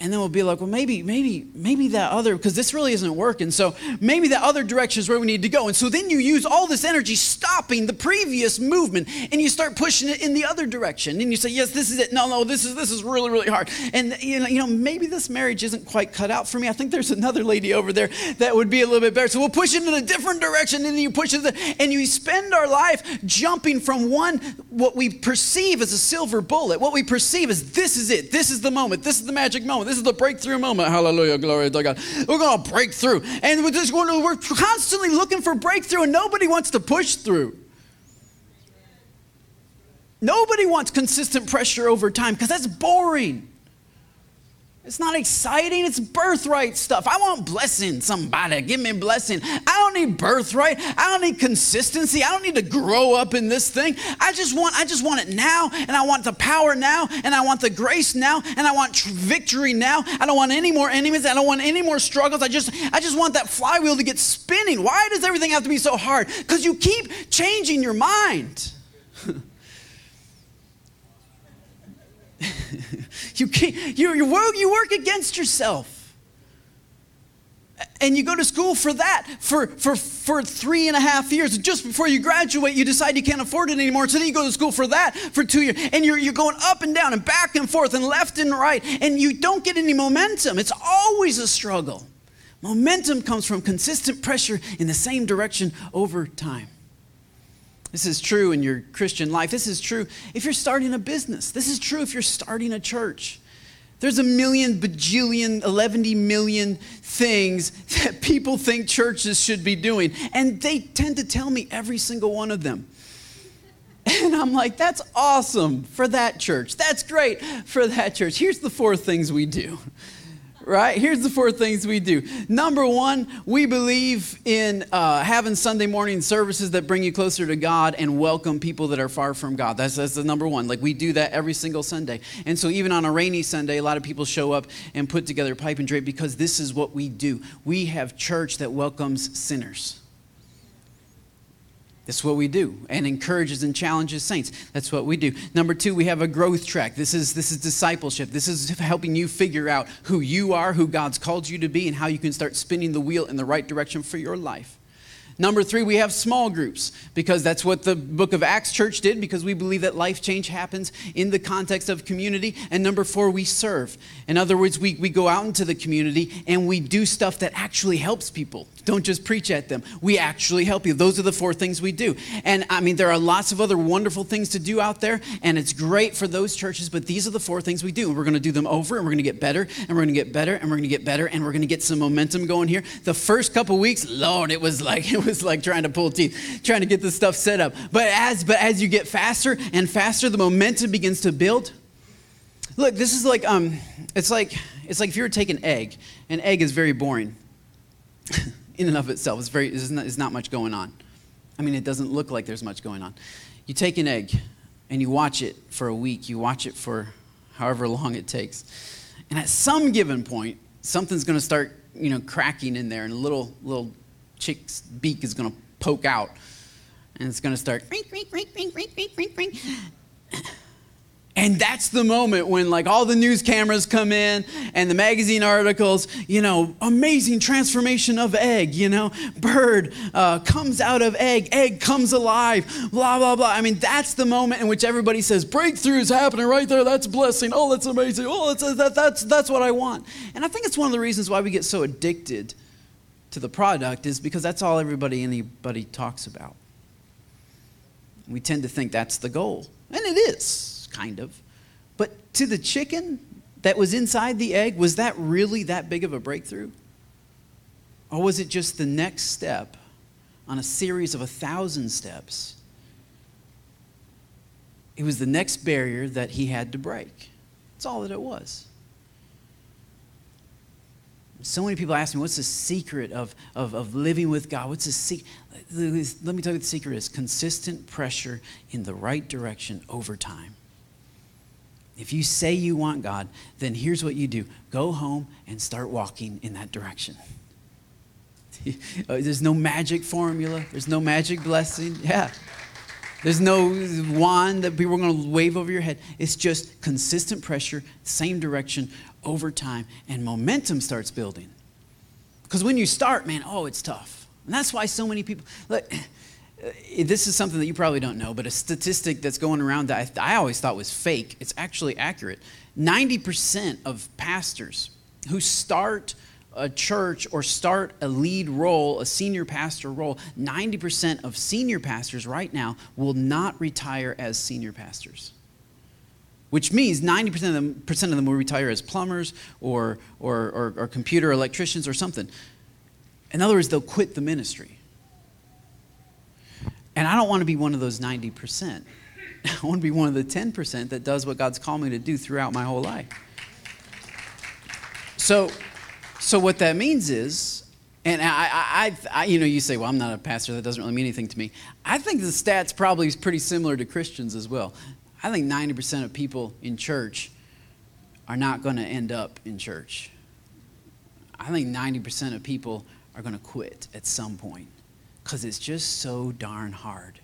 and then we'll be like, well, maybe, maybe, maybe that other, because this really isn't working. So maybe that other direction is where we need to go. And so then you use all this energy stopping the previous movement, and you start pushing it in the other direction. And you say, yes, this is it. No, no, this is this is really, really hard. And you know, you know, maybe this marriage isn't quite cut out for me. I think there's another lady over there that would be a little bit better. So we'll push it in a different direction, and then you push it, and you spend our life jumping from one what we perceive as a silver bullet. What we perceive as this is it. This is the moment. This is the magic moment. This is the breakthrough moment. Hallelujah, glory to God. We're going to break through. And we're, just going to, we're constantly looking for breakthrough, and nobody wants to push through. Nobody wants consistent pressure over time because that's boring. It's not exciting. It's birthright stuff. I want blessing. Somebody give me blessing. I don't need birthright. I don't need consistency. I don't need to grow up in this thing. I just want I just want it now and I want the power now and I want the grace now and I want victory now. I don't want any more enemies. I don't want any more struggles. I just I just want that flywheel to get spinning. Why does everything have to be so hard? Cuz you keep changing your mind. (laughs) (laughs) you, can't, you, you, work, you work against yourself. And you go to school for that for, for, for three and a half years. Just before you graduate, you decide you can't afford it anymore. So then you go to school for that for two years. And you're, you're going up and down and back and forth and left and right. And you don't get any momentum. It's always a struggle. Momentum comes from consistent pressure in the same direction over time. This is true in your Christian life. This is true if you're starting a business. This is true if you're starting a church. There's a million, bajillion, 11 million things that people think churches should be doing. And they tend to tell me every single one of them. And I'm like, that's awesome for that church. That's great for that church. Here's the four things we do right? Here's the four things we do. Number one, we believe in uh, having Sunday morning services that bring you closer to God and welcome people that are far from God. That's, that's the number one. Like we do that every single Sunday. And so even on a rainy Sunday, a lot of people show up and put together pipe and drape because this is what we do. We have church that welcomes sinners. That's what we do and encourages and challenges saints. That's what we do. Number two, we have a growth track. This is, this is discipleship. This is helping you figure out who you are, who God's called you to be, and how you can start spinning the wheel in the right direction for your life. Number three, we have small groups because that's what the book of Acts church did because we believe that life change happens in the context of community. And number four, we serve. In other words, we, we go out into the community and we do stuff that actually helps people. Don't just preach at them. We actually help you. Those are the four things we do. And I mean, there are lots of other wonderful things to do out there, and it's great for those churches, but these are the four things we do. We're going to do them over, and we're going to get better, and we're going to get better, and we're going to get better, and we're going to get some momentum going here. The first couple weeks, Lord, it was like, (laughs) it was was like trying to pull teeth, trying to get this stuff set up. But as but as you get faster and faster, the momentum begins to build. Look, this is like um, it's like it's like if you were to take an egg. An egg is very boring (laughs) in and of itself. It's very it's not, it's not much going on. I mean, it doesn't look like there's much going on. You take an egg and you watch it for a week. You watch it for however long it takes, and at some given point, something's going to start you know cracking in there, and a little little chick's beak is going to poke out and it's going to start And that's the moment when, like, all the news cameras come in and the magazine articles, you know, amazing transformation of egg, you know, bird uh, comes out of egg, egg comes alive, blah, blah, blah. I mean, that's the moment in which everybody says, breakthrough is happening right there. That's blessing. Oh, that's amazing. Oh, that's, that, that's, that's what I want. And I think it's one of the reasons why we get so addicted to the product is because that's all everybody, anybody talks about. We tend to think that's the goal. And it is kind of. But to the chicken that was inside the egg, was that really that big of a breakthrough? Or was it just the next step on a series of a thousand steps? It was the next barrier that he had to break. That's all that it was. So many people ask me, what's the secret of, of, of living with God? What's the secret? Let me tell you the secret is consistent pressure in the right direction over time. If you say you want God, then here's what you do go home and start walking in that direction. (laughs) Uh, there's no magic formula, there's no magic blessing. Yeah. There's no wand that people are going to wave over your head. It's just consistent pressure, same direction over time, and momentum starts building. Because when you start, man, oh, it's tough. And that's why so many people. Look, uh, this is something that you probably don't know, but a statistic that's going around that I, I always thought was fake, it's actually accurate. 90% of pastors who start a church or start a lead role, a senior pastor role, 90% of senior pastors right now will not retire as senior pastors. Which means 90% of them, percent of them will retire as plumbers or, or, or, or computer electricians or something. In other words, they'll quit the ministry. And I don't want to be one of those 90%. (laughs) I want to be one of the 10% that does what God's called me to do throughout my whole life. So, so what that means is, and I, I, I, you know, you say, well, I'm not a pastor. That doesn't really mean anything to me. I think the stats probably is pretty similar to Christians as well. I think 90% of people in church are not going to end up in church. I think 90% of people are going to quit at some point because it's just so darn hard.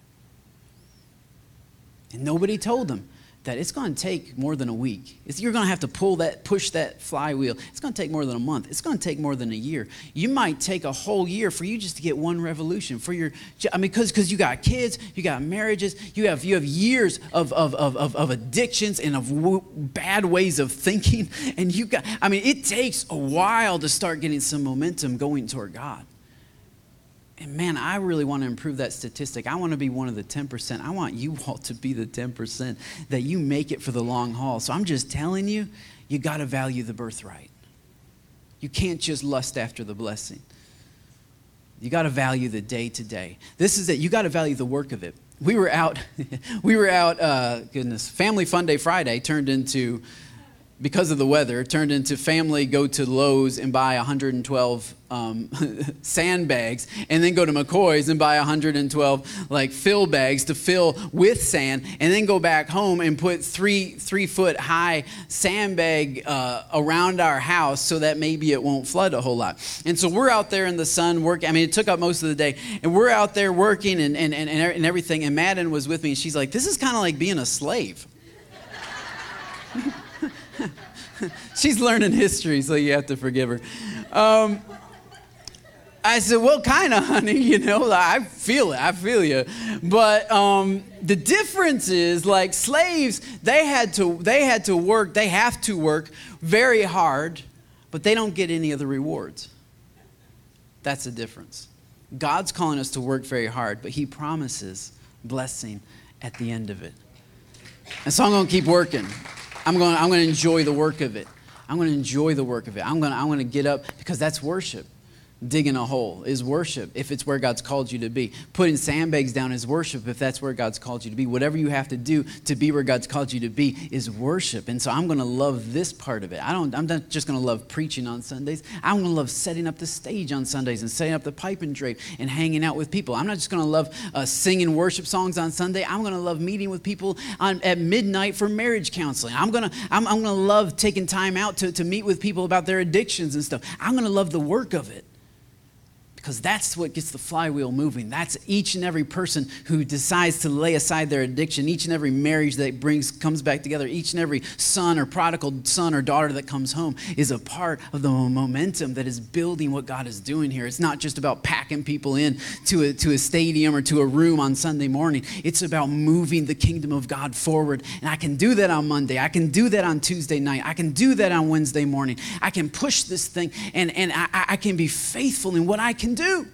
And nobody told them that it's going to take more than a week. It's, you're going to have to pull that, push that flywheel. It's going to take more than a month. It's going to take more than a year. You might take a whole year for you just to get one revolution for your. I mean, because because you got kids, you got marriages, you have you have years of of of of, of addictions and of w- bad ways of thinking, (laughs) and you got. I mean, it takes a while to start getting some momentum going toward God. And man, I really want to improve that statistic. I want to be one of the 10%. I want you (laughs) all to be the 10% that you make it for the long haul. So I'm just telling you, you got to value the birthright. You can't just lust after the blessing. You got to value the day to day. This is it. You got to value the work of it. We were out, (laughs) we were out, uh, goodness, Family Fun Day Friday turned into because of the weather, turned into family go to Lowe's and buy 112 um, (laughs) sandbags, and then go to McCoy's and buy 112 like fill bags to fill with sand, and then go back home and put three three foot high sandbag uh, around our house so that maybe it won't flood a whole lot. And so we're out there in the sun working. I mean, it took up most of the day, and we're out there working and and and, and everything. And Madden was with me, and she's like, "This is kind of like being a slave." (laughs) (laughs) She's learning history, so you have to forgive her. Um, I said, "Well, kind of, honey. (laughs) You know, I feel it. I feel you." But um, the difference is, like slaves, they had to they had to work. They have to work very hard, but they don't get any of the rewards. That's the difference. God's calling us to work very hard, but He promises blessing at the end of it. And so I'm going to keep working. I'm going, I'm going to enjoy the work of it. I'm going to enjoy the work of it. I'm going to, I'm going to get up because that's worship digging a hole is worship if it's where God's called you to be. Putting sandbags down is worship if that's where God's called you to be. Whatever you have to do to be where God's called you to be is worship. And so I'm going to love this part of it. I don't, I'm not just going to love preaching on Sundays. I'm going to love setting up the stage on Sundays and setting up the pipe and drape and hanging out with people. I'm not just going to love uh, singing worship songs on Sunday. I'm going to love meeting with people on, at midnight for marriage counseling. I'm going to I'm, I'm going to love taking time out to, to meet with people about their addictions and stuff. I'm going to love the work of it because that's what gets the flywheel moving. That's each and every person who decides to lay aside their addiction, each and every marriage that brings comes back together, each and every son or prodigal son or daughter that comes home is a part of the momentum that is building what God is doing here. It's not just about packing people in to a, to a stadium or to a room on Sunday morning. It's about moving the kingdom of God forward. And I can do that on Monday. I can do that on Tuesday night. I can do that on Wednesday morning. I can push this thing and, and I, I can be faithful in what I can do.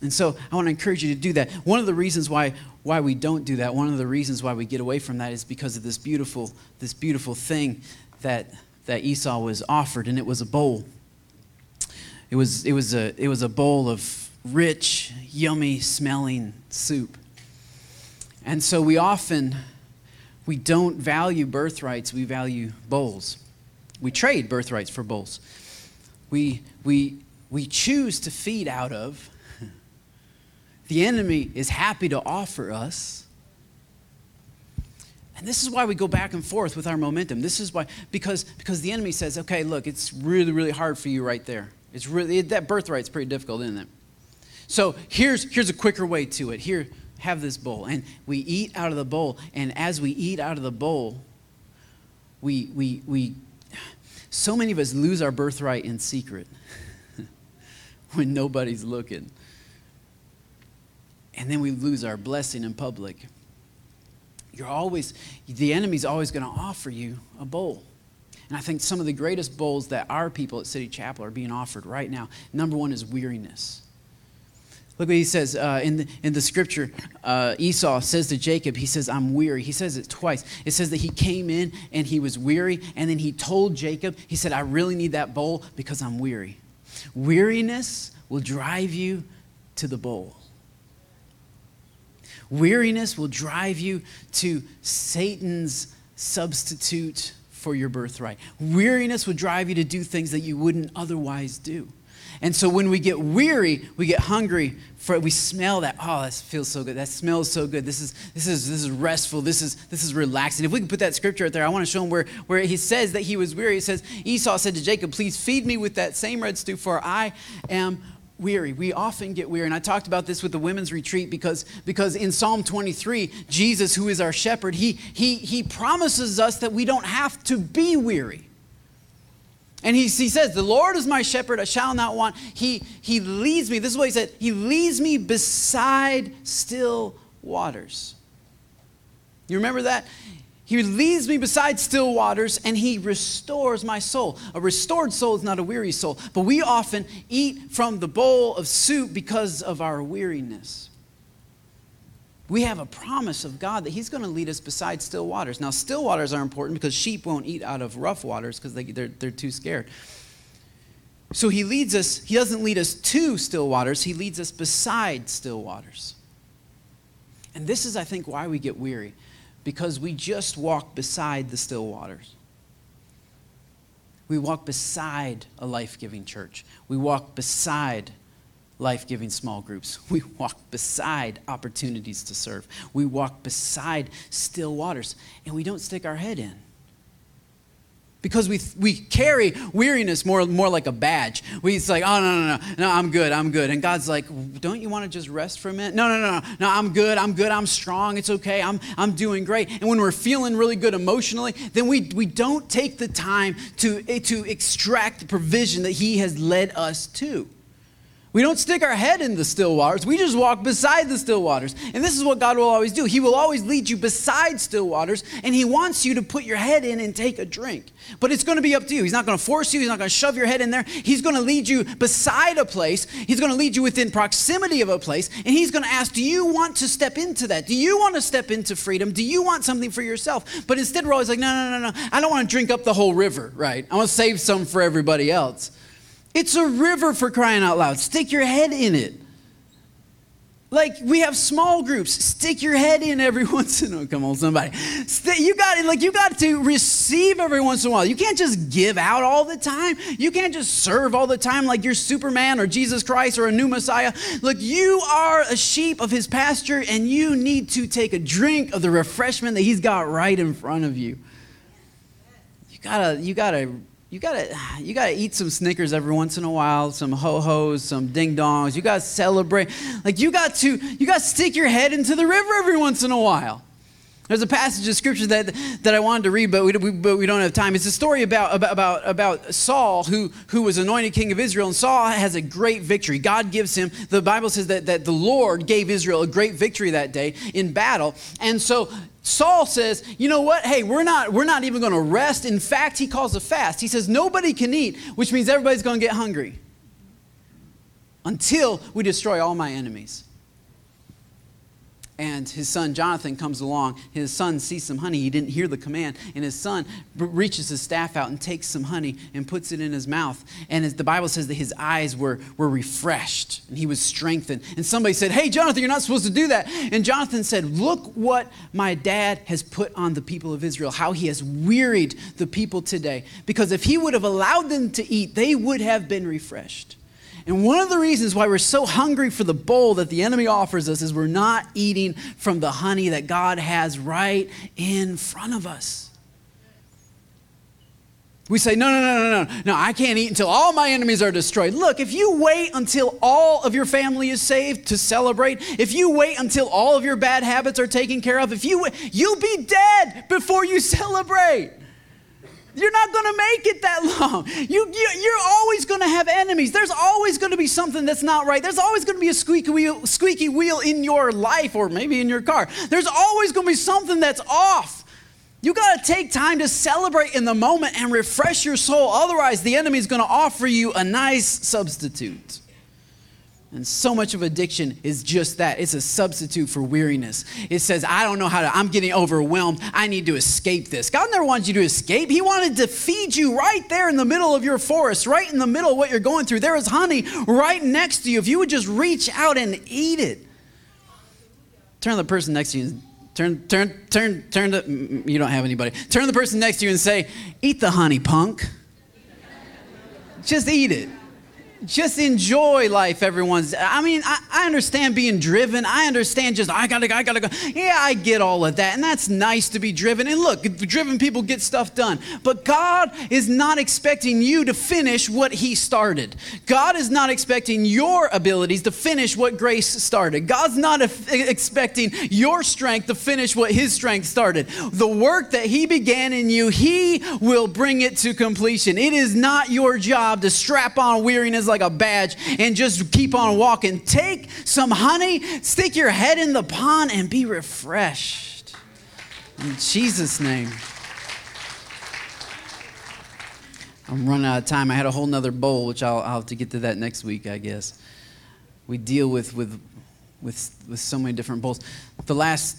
And so I want to encourage you to do that. One of the reasons why, why we don't do that, one of the reasons why we get away from that is because of this beautiful, this beautiful thing that, that Esau was offered, and it was a bowl. It was, it, was a, it was a bowl of rich, yummy smelling soup. And so we often we don't value birthrights, we value bowls. We trade birthrights for bowls. We, we, we choose to feed out of (laughs) the enemy is happy to offer us. And this is why we go back and forth with our momentum. This is why, because, because the enemy says, okay, look, it's really, really hard for you right there. It's really, that birthright's pretty difficult, isn't it? So here's, here's a quicker way to it. Here, have this bowl. And we eat out of the bowl. And as we eat out of the bowl, we, we, we so many of us lose our birthright in secret (laughs) (laughs) when nobody's looking and then we lose our blessing in public. You're always, the enemy's always going to offer you a bowl. And I think some of the greatest bowls that our people at City Chapel are being offered right now, number one is weariness. Look what he says uh, in, the, in the scripture. Uh, Esau says to Jacob, he says, I'm weary. He says it twice. It says that he came in and he was weary, and then he told Jacob, he said, I really need that bowl because I'm weary. Weariness will drive you to the bowl. Weariness will drive you to Satan's substitute for your birthright. Weariness will drive you to do things that you wouldn't otherwise do. And so when we get weary, we get hungry for we smell that, oh, that feels so good. That smells so good. This is this is this is restful. This is this is relaxing. If we can put that scripture out there, I want to show him where, where he says that he was weary. It says, Esau said to Jacob, Please feed me with that same red stew, for I am weary. We often get weary. And I talked about this with the women's retreat because, because in Psalm 23, Jesus, who is our shepherd, he, he, he promises us that we don't have to be weary. And he, he says, The Lord is my shepherd, I shall not want. He, he leads me, this is what he said, He leads me beside still waters. You remember that? He leads me beside still waters and he restores my soul. A restored soul is not a weary soul, but we often eat from the bowl of soup because of our weariness. We have a promise of God that He's going to lead us beside still waters. Now, still waters are important because sheep won't eat out of rough waters because they, they're, they're too scared. So He leads us, He doesn't lead us to still waters, He leads us beside still waters. And this is, I think, why we get weary because we just walk beside the still waters. We walk beside a life giving church. We walk beside life giving small groups. (laughs) We walk beside opportunities to serve. We walk beside still waters, and we don't stick our head in because we, we carry weariness more, more like a badge. We, it's like, oh, no, no, no, no, I'm good, I'm good. And God's like, don't you want to just rest for a minute? No, no, no, no, no, I'm good, I'm good, I'm strong, it's okay, I'm, I'm doing great. And when we're feeling really good emotionally, then we, we don't take the time to, eh, to extract the provision that He has led us to. We don't stick our head in the still waters. We just walk beside the still waters. And this is what God will always do. He will always lead you beside still waters, and He wants you to put your head in and take a drink. But it's going to be up to you. He's not going to force you, He's not going to shove your head in there. He's going to lead you beside a place, He's going to lead you within proximity of a place, and He's going to ask, Do you want to step into that? Do you want to step into freedom? Do you want something for yourself? But instead, we're always like, No, no, no, no. I don't want to drink up the whole river, right? I want to save some for everybody else. It's a river for crying out loud. Stick your head in it. Like we have small groups. Stick your head in every (laughs) once in a while. Come on, somebody. You got like you got to receive every once in a while. You can't just give out all the time. You can't just serve all the time like you're Superman or Jesus Christ or a new Messiah. Look, you are a sheep of his pasture and you need to take a drink of the refreshment that he's got right in front of you. You gotta, you gotta you gotta you gotta eat some Snickers every once in a while, some ho hos, some ding dongs. You gotta celebrate. Like you got to you got to stick your head into the river every once in a while. There's a passage of scripture that, that I wanted to read, but we, but we don't have time. It's a story about, about, about, about Saul, who, who was anointed king of Israel, and Saul has a great victory. God gives him, the Bible says that, that the Lord gave Israel a great victory that day in battle. And so Saul says, you know what? Hey, we're not, we're not even going to rest. In fact, he calls a fast. He says, nobody can eat, which means everybody's going to get hungry until we destroy all my enemies and his son Jonathan comes along. His son sees some honey. He didn't hear the command. And his son reaches his staff out and takes some honey and puts it in his mouth. And the Bible says that his eyes were, were refreshed and he was strengthened. And somebody said, Hey, Jonathan, you're not supposed to do that. And Jonathan said, Look what my dad has put on the people of Israel, how he has wearied the people today. Because if he would have allowed them to eat, they would have been refreshed. And one of the reasons why we're so hungry for the bowl that the enemy offers us is we're not eating from the honey that God has right in front of us. We say, no, no, no, no, no, no, I can't eat until all my enemies are destroyed. Look, if you wait until all of your family is saved to celebrate, if you wait until all of your bad habits are taken care of, if you, you'll be dead before you (laughs) celebrate. You're not going to make it that long. You, you, you're always going to have enemies. There's always going to be something that's not right. There's always going to be a squeaky wheel, squeaky wheel in your life or maybe in your car. There's always going to be something that's off. You got to take time to celebrate in the moment and refresh your soul. Otherwise, the enemy is going to offer you a nice substitute. And so much of addiction is just that. It's a substitute for weariness. It says, I don't know how to, I'm getting overwhelmed. I need to escape this. God never wanted you to escape. He wanted to feed you right there in the middle of your forest, right in the middle of what you're going through. There is honey right next to you. If you would just reach out and eat it. Turn the person next to you. Turn, turn, turn, turn to, you don't have anybody. Turn the person next to you and say, Eat the honey, punk. Just eat it just enjoy life everyone's i mean I, I, understand being driven. I understand just i gotta i gotta go. Yeah i get all of that and that's nice to be driven. And look driven people get stuff done. But god is not expecting you to finish what he started. God is not expecting your abilities to finish what grace started. God's not expecting your strength to finish what his strength started. The work that he began in you he will bring it to completion. It is not your job to strap on weariness like a badge and just keep on walking. Take some honey, stick your head in the pond, and be refreshed. In Jesus' name. I'm running out of time. I had a whole nother bowl, which I'll, I'll have to get to that next week, I guess. We deal with, with, with, with so many different bowls. The last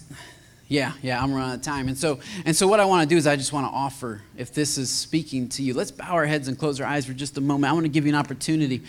yeah, yeah, I'm running out of time. And so, and so what I want to do is I just want to offer, if this is speaking to you, let's bow our heads and close our eyes for just a moment. I want to give you an opportunity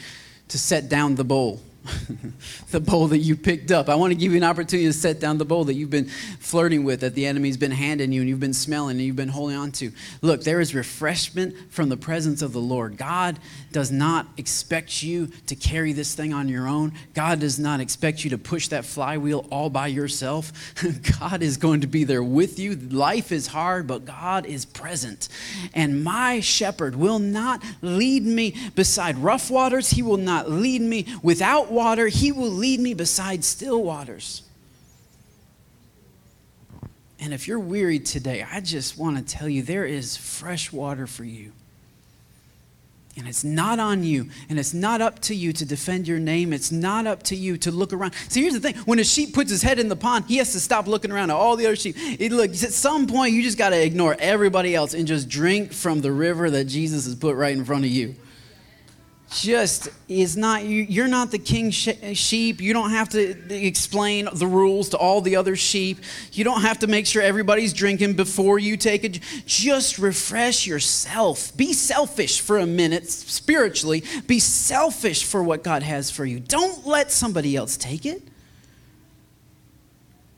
to set down the bowl. (laughs) the bowl that you picked up. I want to give you an opportunity to set down the bowl that you've been flirting with, that the enemy's been handing you and you've been smelling and you've been holding on to. Look, there is refreshment from the presence of the Lord. God does not expect you to carry this thing on your own. God does not expect you to push that flywheel all by yourself. (laughs) God is going to be there with you. Life is hard, but God is present. And my shepherd will not lead me beside rough waters, he will not lead me without water, he will lead me beside still waters. And if you're weary today, I just want to tell you there is fresh water for you. And it's not on you, and it's not up to you to defend your name. It's not up to you to look around. See, here's the thing when a sheep puts his head in the pond, he has to stop looking around at all the other sheep. It, look, at some point, you just got to ignore everybody else and just drink from the river that Jesus has put right in front of you just is not you're not the king sheep. You don't have to explain the rules to all the other sheep. You don't have to make sure everybody's drinking before you take it just refresh yourself. Be selfish for a minute spiritually. Be selfish for what god has for you. Don't let somebody else take it.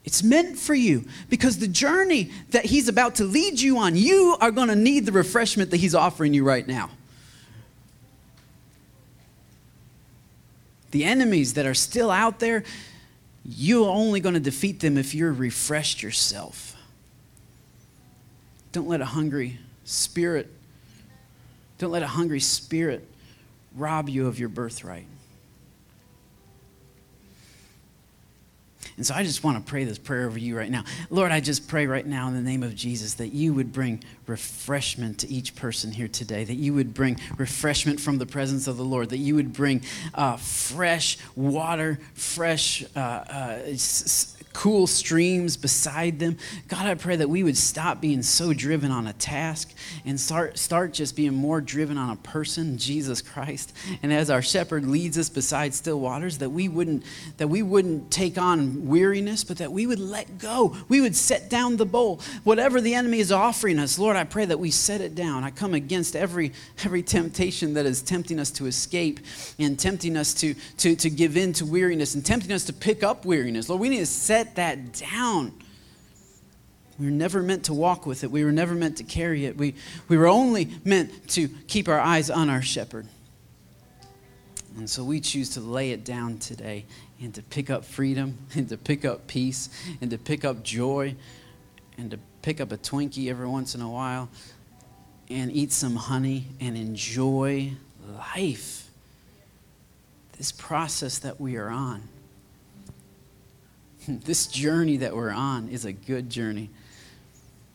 It's meant for you because the journey that he's about to lead you on you are going to need the refreshment that he's offering you right now The enemies that are still out there, you're only going to defeat them if you're refreshed yourself. Don't let a hungry spirit Don't let a hungry spirit rob you of your birthright. And so I just want to pray this prayer over you right now. Lord, I just pray right now in the name of Jesus that you would bring refreshment to each person here today, that you would bring refreshment from the presence of the Lord, that you would bring uh, fresh water, fresh. Uh, uh, s- cool streams beside them. God, I pray that we would stop being so driven on a task and start, start just being more driven on a person, Jesus Christ. And as our shepherd leads us beside still waters, that we wouldn't, that we wouldn't take on weariness, but that we would let go. We would set down the bowl. Whatever the enemy is offering us, Lord, I pray that we set it down. I come against every, every temptation that is tempting us to escape and tempting us to, to, to give in to weariness and tempting us to pick up weariness. Lord, we need to set that down. We were never meant to walk with it. We were never meant to carry it. We, we were only meant to keep our eyes on our shepherd. And so we choose to lay it down today and to pick up freedom (laughs) and to pick up peace and to pick up joy and to pick up a Twinkie every once in a while and eat some honey and enjoy life. This process that we are on. (laughs) This journey that we're on is a good journey.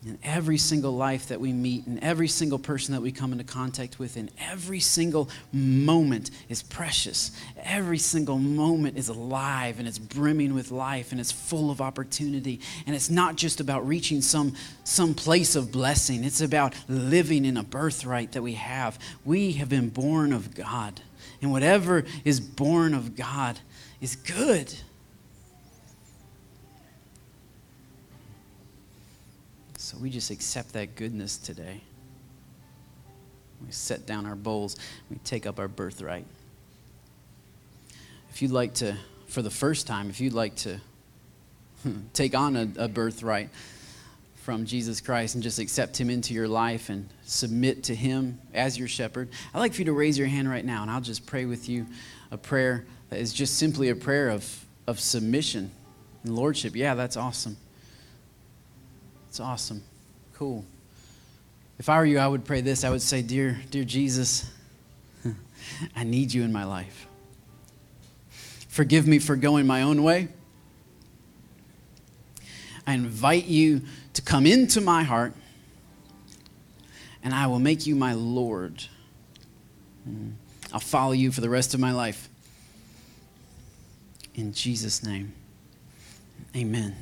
And every single life that we meet, and every single person that we come into contact with, and every single moment is precious. Every single moment is alive and it's brimming with life and it's full of opportunity. And it's not just about reaching some, some place of blessing, it's about living in a birthright that we have. We have been born of God. And whatever is born of God is good. So we just accept that goodness today. We set down our bowls, we take up our birthright. If you'd like to, for the first time, if you'd like to hmm, take on a, a birthright from Jesus Christ and just accept Him into your life and submit to Him as your shepherd, I'd like for you to raise your hand right now and I'll just pray with you a prayer that is just simply a prayer of, of submission and lordship. Yeah, that's awesome. It's awesome. Cool. If I were you, I would pray this. I would say, Dear, dear Jesus, (laughs) I need you in my life. Forgive me for going my own way. I invite you to come into my heart, and I will make you my Lord. I'll follow you for the rest of my life. In Jesus' name, amen.